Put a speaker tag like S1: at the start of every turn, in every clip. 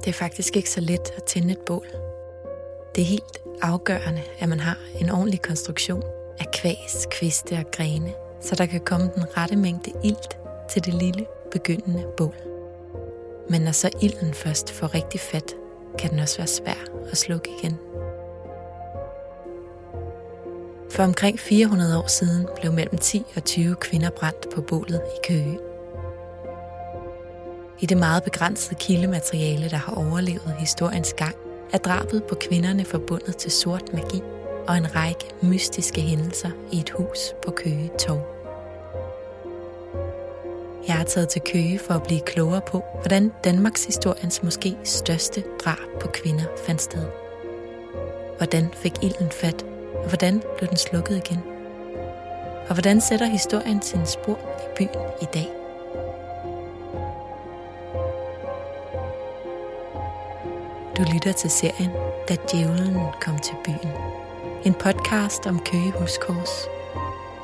S1: Det er faktisk ikke så let at tænde et bål. Det er helt afgørende, at man har en ordentlig konstruktion af kvæs, kviste og grene, så der kan komme den rette mængde ilt til det lille, begyndende bål. Men når så ilden først får rigtig fat, kan den også være svær at slukke igen. For omkring 400 år siden blev mellem 10 og 20 kvinder brændt på bålet i Køge. I det meget begrænsede kildemateriale, der har overlevet historiens gang, er drabet på kvinderne forbundet til sort magi og en række mystiske hændelser i et hus på Køge Torv. Jeg er taget til Køge for at blive klogere på, hvordan Danmarks historiens måske største drab på kvinder fandt sted. Hvordan fik ilden fat, og hvordan blev den slukket igen? Og hvordan sætter historien sin spor i byen i dag? Du lytter til serien Da djævlen kom til byen. En podcast om Køge Huskors.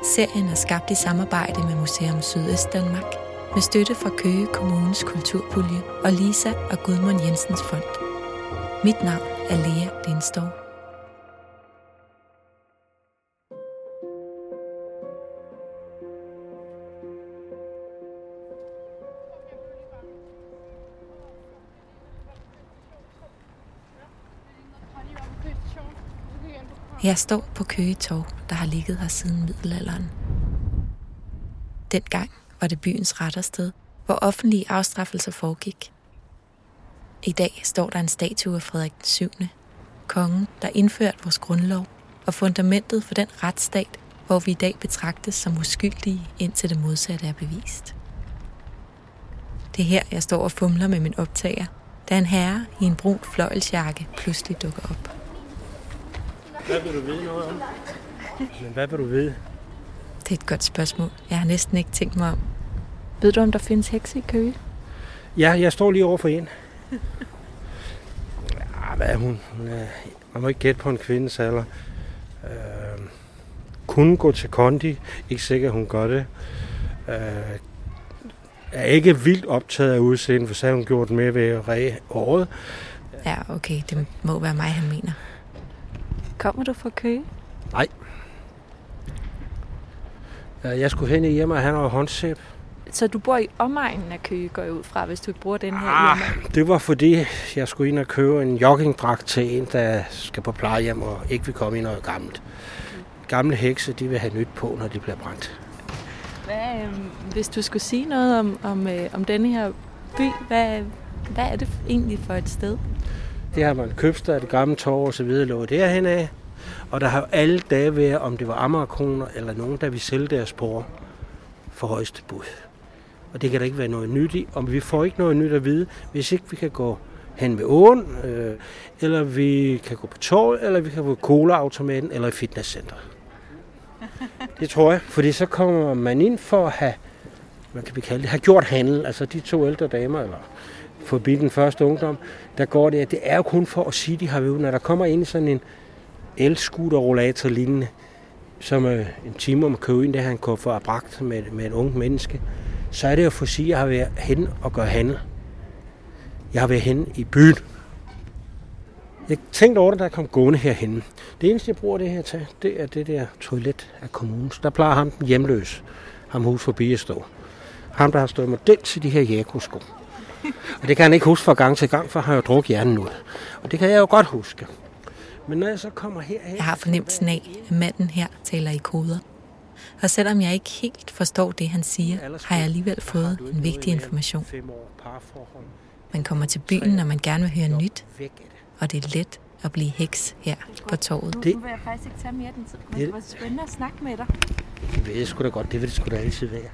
S1: Serien er skabt i samarbejde med Museum Sydøst Danmark med støtte fra Køge Kommunes Kulturpulje og Lisa og Gudmund Jensens Fond. Mit navn er Lea Lindskov. Jeg står på Køge Torv, der har ligget her siden middelalderen. Dengang var det byens rettersted, hvor offentlige afstraffelser foregik. I dag står der en statue af Frederik den 7., kongen, der indførte vores grundlov og fundamentet for den retsstat, hvor vi i dag betragtes som uskyldige, indtil det modsatte er bevist. Det er her, jeg står og fumler med min optager, da en herre i en brun fløjelsjakke pludselig dukker op.
S2: Hvad vil du vide noget om? Men hvad vil du vide?
S1: Det er et godt spørgsmål. Jeg har næsten ikke tænkt mig om. Ved du, om der findes hekse i Køge?
S2: Ja, jeg står lige over for en. Ja, hvad er hun? hun er, man må ikke gætte på en kvindes alder. Øh, kunne gå til kondi. Ikke sikker, hun gør det. Øh, er ikke vildt optaget af udseendet, for så har hun gjort med ved at ræge året.
S1: Ja, okay. Det må være mig, han mener. Kommer du fra Køge?
S2: Nej. Jeg skulle hen i hjemme og have noget håndsæb.
S1: Så du bor i omegnen af Køge, går jeg ud fra, hvis du bruger den her
S2: Ah,
S1: hjemme?
S2: det var fordi, jeg skulle ind og købe en joggingdragt til en, der skal på plejehjem og ikke vil komme i noget gammelt. Gamle hekse, de vil have nyt på, når de bliver brændt.
S1: Hvad, øh, hvis du skulle sige noget om, om, øh, om denne her by, hvad, hvad er det egentlig for et sted?
S2: Det har man købstad, det gamle torv og så videre lå derhen af. Og der har alle dage været, om det var Amagerkroner eller nogen, der vil sælge deres spor for højeste bud. Og det kan der ikke være noget nyt i. Og vi får ikke noget nyt at vide, hvis ikke vi kan gå hen ved åen, øh, eller vi kan gå på torv, eller vi kan gå på colaautomaten, eller i fitnesscenter. Det tror jeg, fordi så kommer man ind for at have, hvad kan vi kalde det, have gjort handel. Altså de to ældre damer, eller forbi den første ungdom, der går det, at det er jo kun for at sige, de har været. Når der kommer ind i sådan en elskuter rollator lignende, som øh, en time om at købe ind, det han kunne få bragt med, med en ung menneske, så er det jo for at sige, at jeg har været hen og gøre handel. Jeg har været hen i byen. Jeg tænkte over det, da jeg kom gående herhen. Det eneste, jeg bruger det her til, det er det der toilet af kommunen. Der plejer ham den hjemløs, ham hus forbi at stå. Ham, der har stået model til de her jakosko. Og det kan han ikke huske fra gang til gang, for han har jo drukket hjernen ud. Og det kan jeg jo godt huske. Men når jeg så kommer herhen...
S1: Jeg har fornemmelsen af, at manden her taler i koder. Og selvom jeg ikke helt forstår det, han siger, har jeg alligevel fået en vigtig information. Man kommer til byen, når man gerne vil høre nyt, og det er let at blive heks her på torvet.
S3: Nu, nu vil jeg faktisk ikke tage mere den tid, men det var spændende at snakke med dig.
S2: Det ved jeg sgu da godt, det vil det sgu da altid være.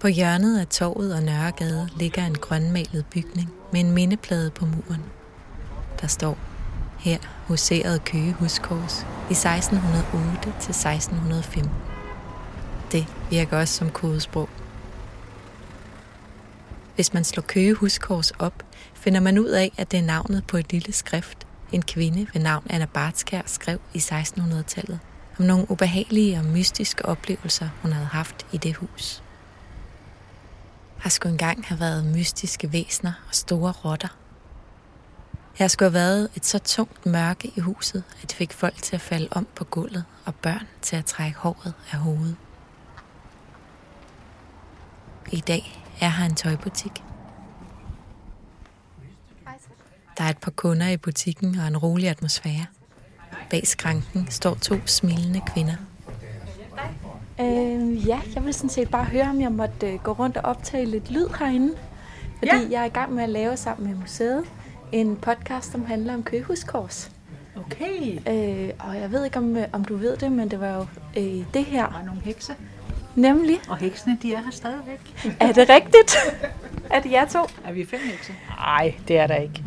S1: På hjørnet af torvet og Nørregade ligger en grønmalet bygning med en mindeplade på muren. Der står, her huserede Køge Huskors i 1608 til 1615. Det virker også som kodesprog. Hvis man slår Køge Huskors op, finder man ud af, at det er navnet på et lille skrift, en kvinde ved navn Anna Bartskær skrev i 1600-tallet om nogle ubehagelige og mystiske oplevelser, hun havde haft i det hus har sgu engang have været mystiske væsner og store rotter. Her skulle have været et så tungt mørke i huset, at det fik folk til at falde om på gulvet og børn til at trække håret af hovedet. I dag er her en tøjbutik. Der er et par kunder i butikken og en rolig atmosfære. Bag skranken står to smilende kvinder.
S3: Øh, ja, jeg vil sådan set bare høre, om jeg måtte øh, gå rundt og optage lidt lyd herinde. Fordi ja. jeg er i gang med at lave sammen med museet en podcast, som handler om køhuskors.
S4: Okay.
S3: Øh, og jeg ved ikke, om, øh, om du ved det, men det var jo øh, det her.
S4: Der er nogle hekse,
S3: Nemlig,
S4: og heksene, de er her stadigvæk.
S3: er det rigtigt? er det jer to?
S4: Er vi fem hekse? Nej, det er der ikke.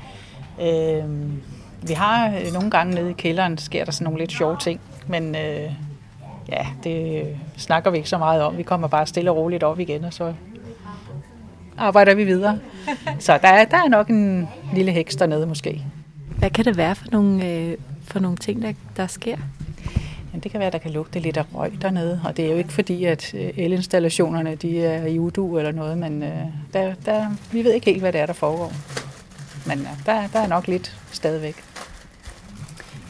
S4: Øhm, vi har øh, nogle gange nede i kælderen, sker der sådan nogle lidt sjove ting, men øh, ja, det snakker vi ikke så meget om. Vi kommer bare stille og roligt op igen, og så arbejder vi videre. Så der er, der er nok en lille heks dernede måske.
S3: Hvad kan det være for nogle, øh, for nogle ting, der, der sker?
S4: Men det kan være, der kan lugte lidt af røg dernede, og det er jo ikke fordi, at øh, elinstallationerne de er i udu eller noget, men øh, der, der, vi ved ikke helt, hvad det er, der foregår. Men øh, der, der er nok lidt stadigvæk.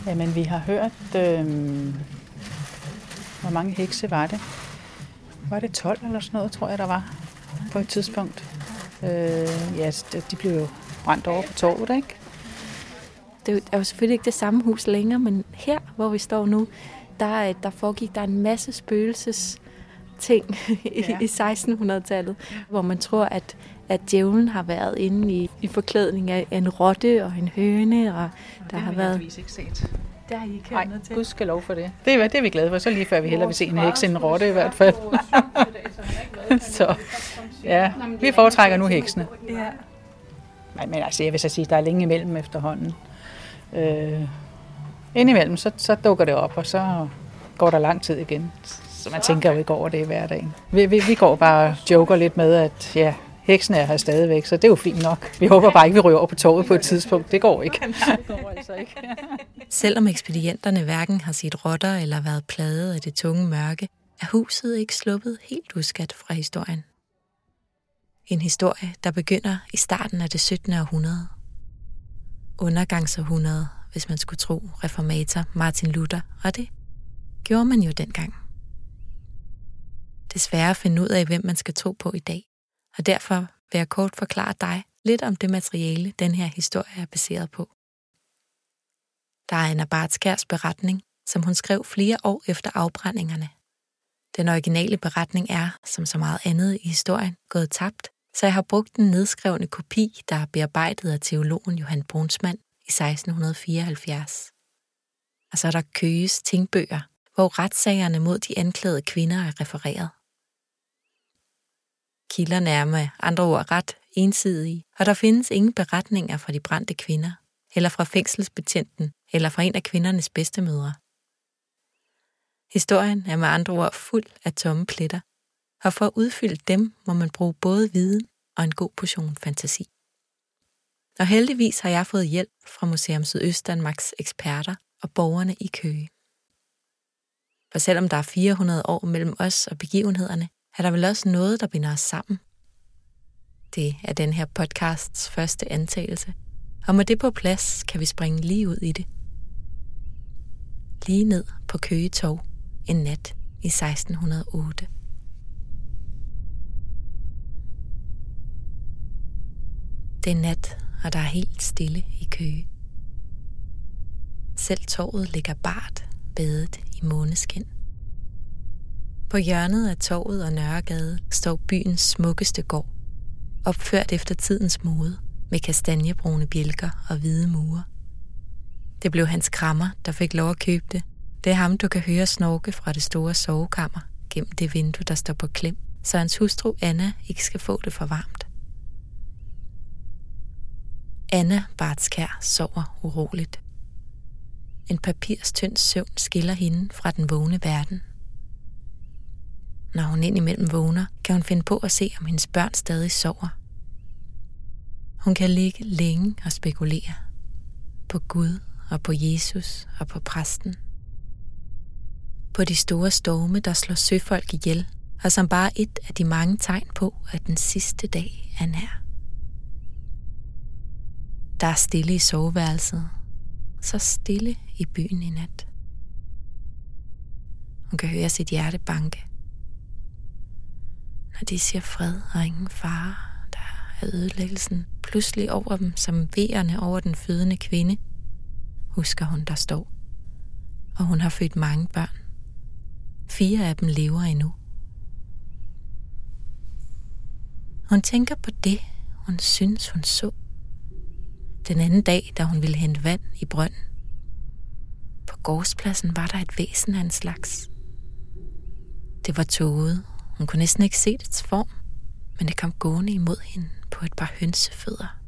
S4: Jamen, vi har hørt, øh, hvor mange hekse var det? Var det 12 eller sådan noget, tror jeg, der var på et tidspunkt. Øh, ja, de blev jo brændt over på torvet, ikke?
S3: Det er jo- selvfølgelig ikke det samme hus længere, men her, hvor vi står nu, der, er- der foregik der en masse spøgelses ting i,
S4: Ja.
S3: i 1600-tallet, hvor man tror, at, at djævlen har været inde i, i forklædning af en rotte og en høne, og der har været...
S4: ikke set.
S3: Der har I ikke
S4: Nej, Gud skal lov for det. Det er, det er vi glade for. Så lige før vi hellere vil se en heks end en rotte i hvert fald. så ja, vi foretrækker nu heksene.
S3: Ja.
S4: Nej, men altså, jeg vil så sige, der er længe imellem efterhånden. Øh, indimellem, så, så dukker det op, og så går der lang tid igen. Så man tænker jo ikke over det i hverdagen. Vi, vi, vi går bare og joker lidt med, at ja, heksen er her stadigvæk, så det er jo fint nok. Vi håber bare ikke, vi ryger over på toget på et tidspunkt. Det går ikke. Det går altså ikke.
S1: Selvom ekspedienterne hverken har set rotter eller været plaget af det tunge mørke, er huset ikke sluppet helt uskat fra historien. En historie, der begynder i starten af det 17. århundrede. Undergangsårhundrede, hvis man skulle tro reformator Martin Luther, og det gjorde man jo dengang. At finde ud af, hvem man skal tro på i dag, og derfor vil jeg kort forklare dig lidt om det materiale, den her historie er baseret på. Der er Anna Bartskærs beretning, som hun skrev flere år efter afbrændingerne. Den originale beretning er, som så meget andet i historien, gået tabt, så jeg har brugt den nedskrevne kopi, der er bearbejdet af teologen Johan Brunsmann i 1674. Og så er der Køges tingbøger, hvor retssagerne mod de anklagede kvinder er refereret. Kilderne er med andre ord ret ensidige, og der findes ingen beretninger fra de brændte kvinder, eller fra fængselsbetjenten, eller fra en af kvindernes bedstemødre. Historien er med andre ord fuld af tomme pletter, og for at udfylde dem må man bruge både viden og en god portion fantasi. Og heldigvis har jeg fået hjælp fra Museum Sydøstdanmarks eksperter og borgerne i Køge. For selvom der er 400 år mellem os og begivenhederne, er der vel også noget, der binder os sammen. Det er den her podcasts første antagelse, og med det på plads kan vi springe lige ud i det. Lige ned på Køge Torv en nat i 1608. Det er nat, og der er helt stille i Køge. Selv torvet ligger bart, badet i måneskin. På hjørnet af torvet og Nørregade står byens smukkeste gård, opført efter tidens mode, med kastanjebrune bjælker og hvide mure. Det blev hans krammer, der fik lov at købe det. Det er ham, du kan høre snorke fra det store sovekammer gennem det vindue, der står på klem, så hans hustru Anna ikke skal få det for varmt. Anna Bartskær sover uroligt. En papirstynd søvn skiller hende fra den vågne verden. Når hun indimellem vågner, kan hun finde på at se, om hendes børn stadig sover. Hun kan ligge længe og spekulere på Gud og på Jesus og på præsten. På de store storme, der slår søfolk ihjel, og som bare et af de mange tegn på, at den sidste dag er nær. Der er stille i soveværelset, så stille i byen i nat. Hun kan høre sit hjerte banke. Når de siger fred og ingen fare, der er ødelæggelsen pludselig over dem som vejerne over den fødende kvinde, husker hun, der står. Og hun har født mange børn. Fire af dem lever endnu. Hun tænker på det, hun synes, hun så. Den anden dag, da hun ville hente vand i brønden. På gårdspladsen var der et væsen af en slags. Det var tåget. Hun kunne næsten ikke se dets form, men det kom gående imod hende på et par hønsefødder.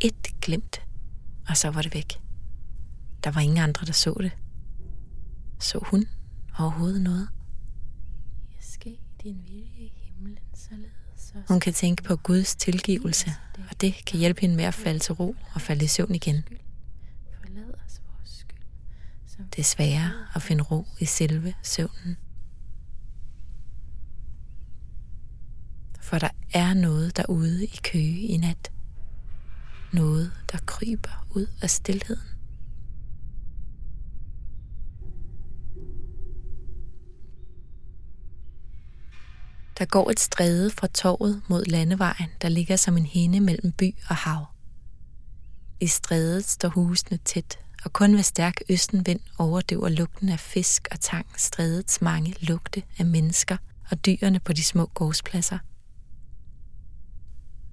S1: Et glimt, og så var det væk. Der var ingen andre, der så det. Så hun overhovedet noget? Ske din vilje i himlen, således Hun kan tænke på Guds tilgivelse, og det kan hjælpe hende med at falde til ro og falde i søvn igen. Det er sværere at finde ro i selve søvnen. For der er noget derude i køge i nat. Noget, der kryber ud af stilheden. Der går et stræde fra torvet mod landevejen, der ligger som en hende mellem by og hav. I strædet står husene tæt, og kun ved stærk østenvind overdøver lugten af fisk og tang strædets mange lugte af mennesker og dyrene på de små gårdspladser.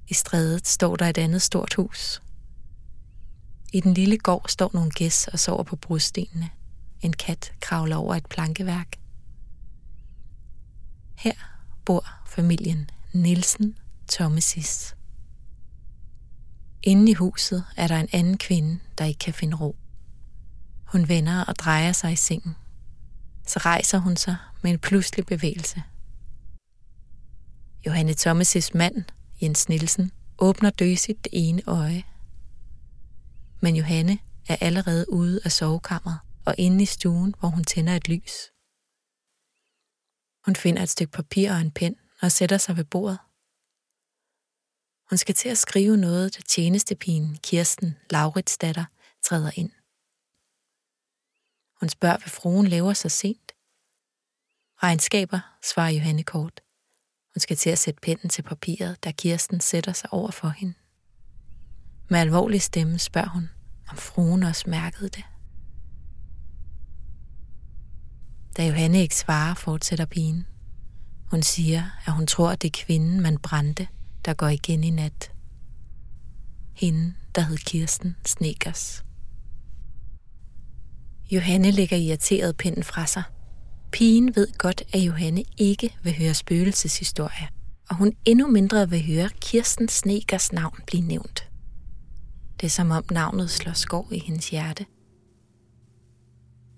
S1: I strædet står der et andet stort hus. I den lille gård står nogle gæs og sover på brudstenene. En kat kravler over et plankeværk. Her bor familien Nielsen Thomasis. Inde i huset er der en anden kvinde, der ikke kan finde ro. Hun vender og drejer sig i sengen. Så rejser hun sig med en pludselig bevægelse. Johanne Thomas' mand, Jens Nielsen, åbner døsigt det ene øje. Men Johanne er allerede ude af sovekammeret og inde i stuen, hvor hun tænder et lys. Hun finder et stykke papir og en pen og sætter sig ved bordet. Hun skal til at skrive noget, da tjenestepigen Kirsten Lauritsdatter træder ind. Hun spørger, hvad fruen laver så sent. Regnskaber, svarer Johanne kort. Hun skal til at sætte pinden til papiret, da Kirsten sætter sig over for hende. Med alvorlig stemme spørger hun, om fruen også mærkede det. Da Johanne ikke svarer, fortsætter pigen. Hun siger, at hun tror, at det er kvinden, man brændte, der går igen i nat. Hende, der hed Kirsten Snekers. Johanne lægger irriteret pinden fra sig. Pigen ved godt, at Johanne ikke vil høre spøgelseshistorie, og hun endnu mindre vil høre Kirsten Snekers navn blive nævnt. Det er som om navnet slår skov i hendes hjerte.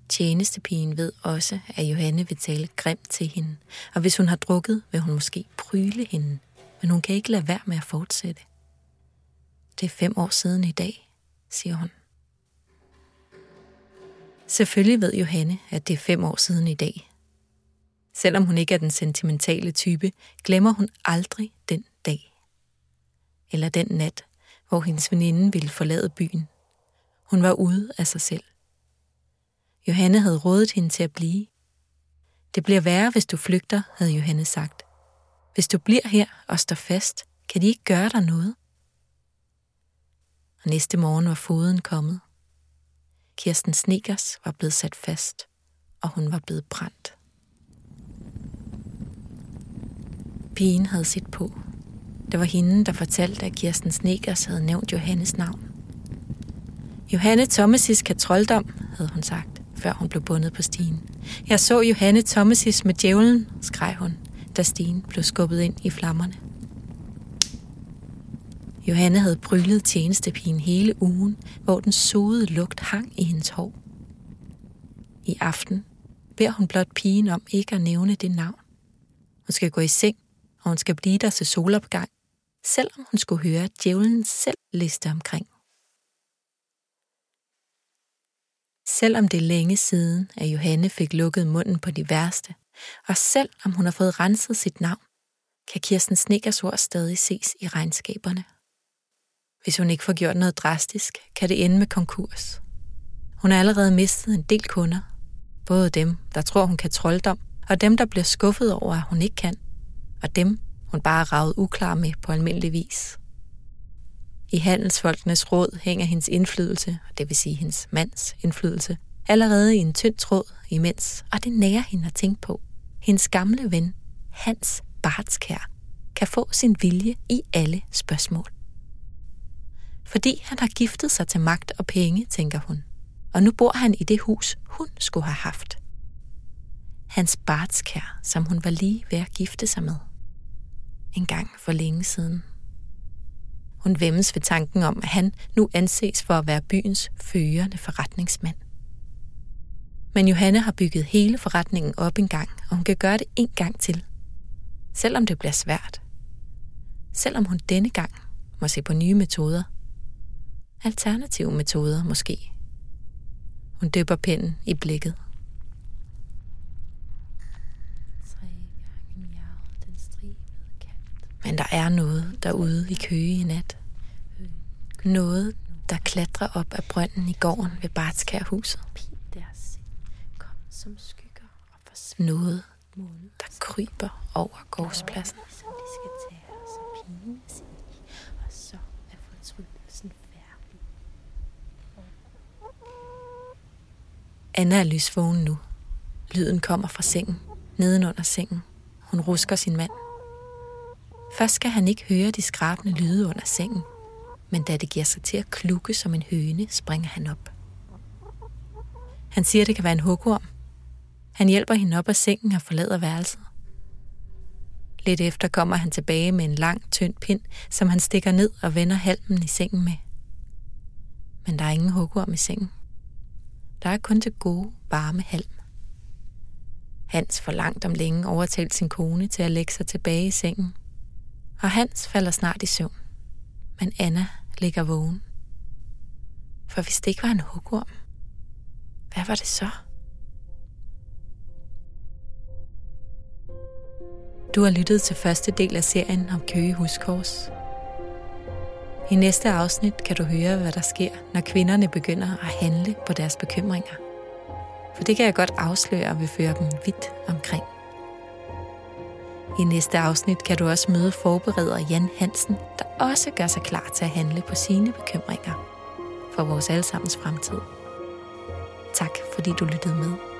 S1: Tjenestepigen ved også, at Johanne vil tale grimt til hende, og hvis hun har drukket, vil hun måske pryle hende, men hun kan ikke lade være med at fortsætte. Det er fem år siden i dag, siger hun. Selvfølgelig ved Johanne, at det er fem år siden i dag. Selvom hun ikke er den sentimentale type, glemmer hun aldrig den dag. Eller den nat, hvor hendes veninde ville forlade byen. Hun var ude af sig selv. Johanne havde rådet hende til at blive. Det bliver værre, hvis du flygter, havde Johanne sagt. Hvis du bliver her og står fast, kan de ikke gøre dig noget. Og næste morgen var foden kommet. Kirsten Sneakers var blevet sat fast, og hun var blevet brændt. Pigen havde set på. Det var hende, der fortalte, at Kirsten Sneakers havde nævnt Johannes navn. Johanne Thomasis katroldom, havde hun sagt, før hun blev bundet på stigen. Jeg så Johanne Thomasis med djævlen, skreg hun, da stigen blev skubbet ind i flammerne. Johanne havde bryllet tjenestepigen hele ugen, hvor den sode lugt hang i hendes hår. I aften beder hun blot pigen om ikke at nævne det navn. Hun skal gå i seng, og hun skal blive der til solopgang, selvom hun skulle høre djævlen selv liste omkring. Selvom det er længe siden, at Johanne fik lukket munden på de værste, og selv om hun har fået renset sit navn, kan Kirsten Snickers ord stadig ses i regnskaberne. Hvis hun ikke får gjort noget drastisk, kan det ende med konkurs. Hun har allerede mistet en del kunder. Både dem, der tror, hun kan trolddom, og dem, der bliver skuffet over, at hun ikke kan. Og dem, hun bare er ravet uklar med på almindelig vis. I handelsfolkenes råd hænger hendes indflydelse, det vil sige hendes mands indflydelse, allerede i en tynd tråd imens, og det nærer hende at tænke på. Hendes gamle ven, Hans Bartskær, kan få sin vilje i alle spørgsmål. Fordi han har giftet sig til magt og penge, tænker hun. Og nu bor han i det hus, hun skulle have haft. Hans Bartskær, som hun var lige ved at gifte sig med. En gang for længe siden. Hun vemmes ved tanken om, at han nu anses for at være byens førende forretningsmand. Men Johanne har bygget hele forretningen op en gang, og hun kan gøre det en gang til. Selvom det bliver svært. Selvom hun denne gang må se på nye metoder. Alternative metoder måske. Hun døber pinden i blikket. Men der er noget derude i Køge i nat. Noget, der klatrer op af brønden i gården ved Bartskærhuset. Noget, der kryber over gårdspladsen. Anna er lysvågen nu. Lyden kommer fra sengen, nedenunder sengen. Hun rusker sin mand. Først skal han ikke høre de skrabende lyde under sengen, men da det giver sig til at klukke som en høne, springer han op. Han siger, det kan være en hugorm. Han hjælper hende op af sengen og forlader værelset. Lidt efter kommer han tilbage med en lang, tynd pind, som han stikker ned og vender halmen i sengen med. Men der er ingen hugorm i sengen. Der er kun til gode, varme halm. Hans får langt om længe overtalt sin kone til at lægge sig tilbage i sengen, og Hans falder snart i søvn. Men Anna ligger vågen. For hvis det ikke var en hugorm, hvad var det så? Du har lyttet til første del af serien om Køge Huskors. I næste afsnit kan du høre, hvad der sker, når kvinderne begynder at handle på deres bekymringer. For det kan jeg godt afsløre vil føre dem vidt omkring. I næste afsnit kan du også møde forbereder Jan Hansen, der også gør sig klar til at handle på sine bekymringer for vores allesammens fremtid. Tak fordi du lyttede med.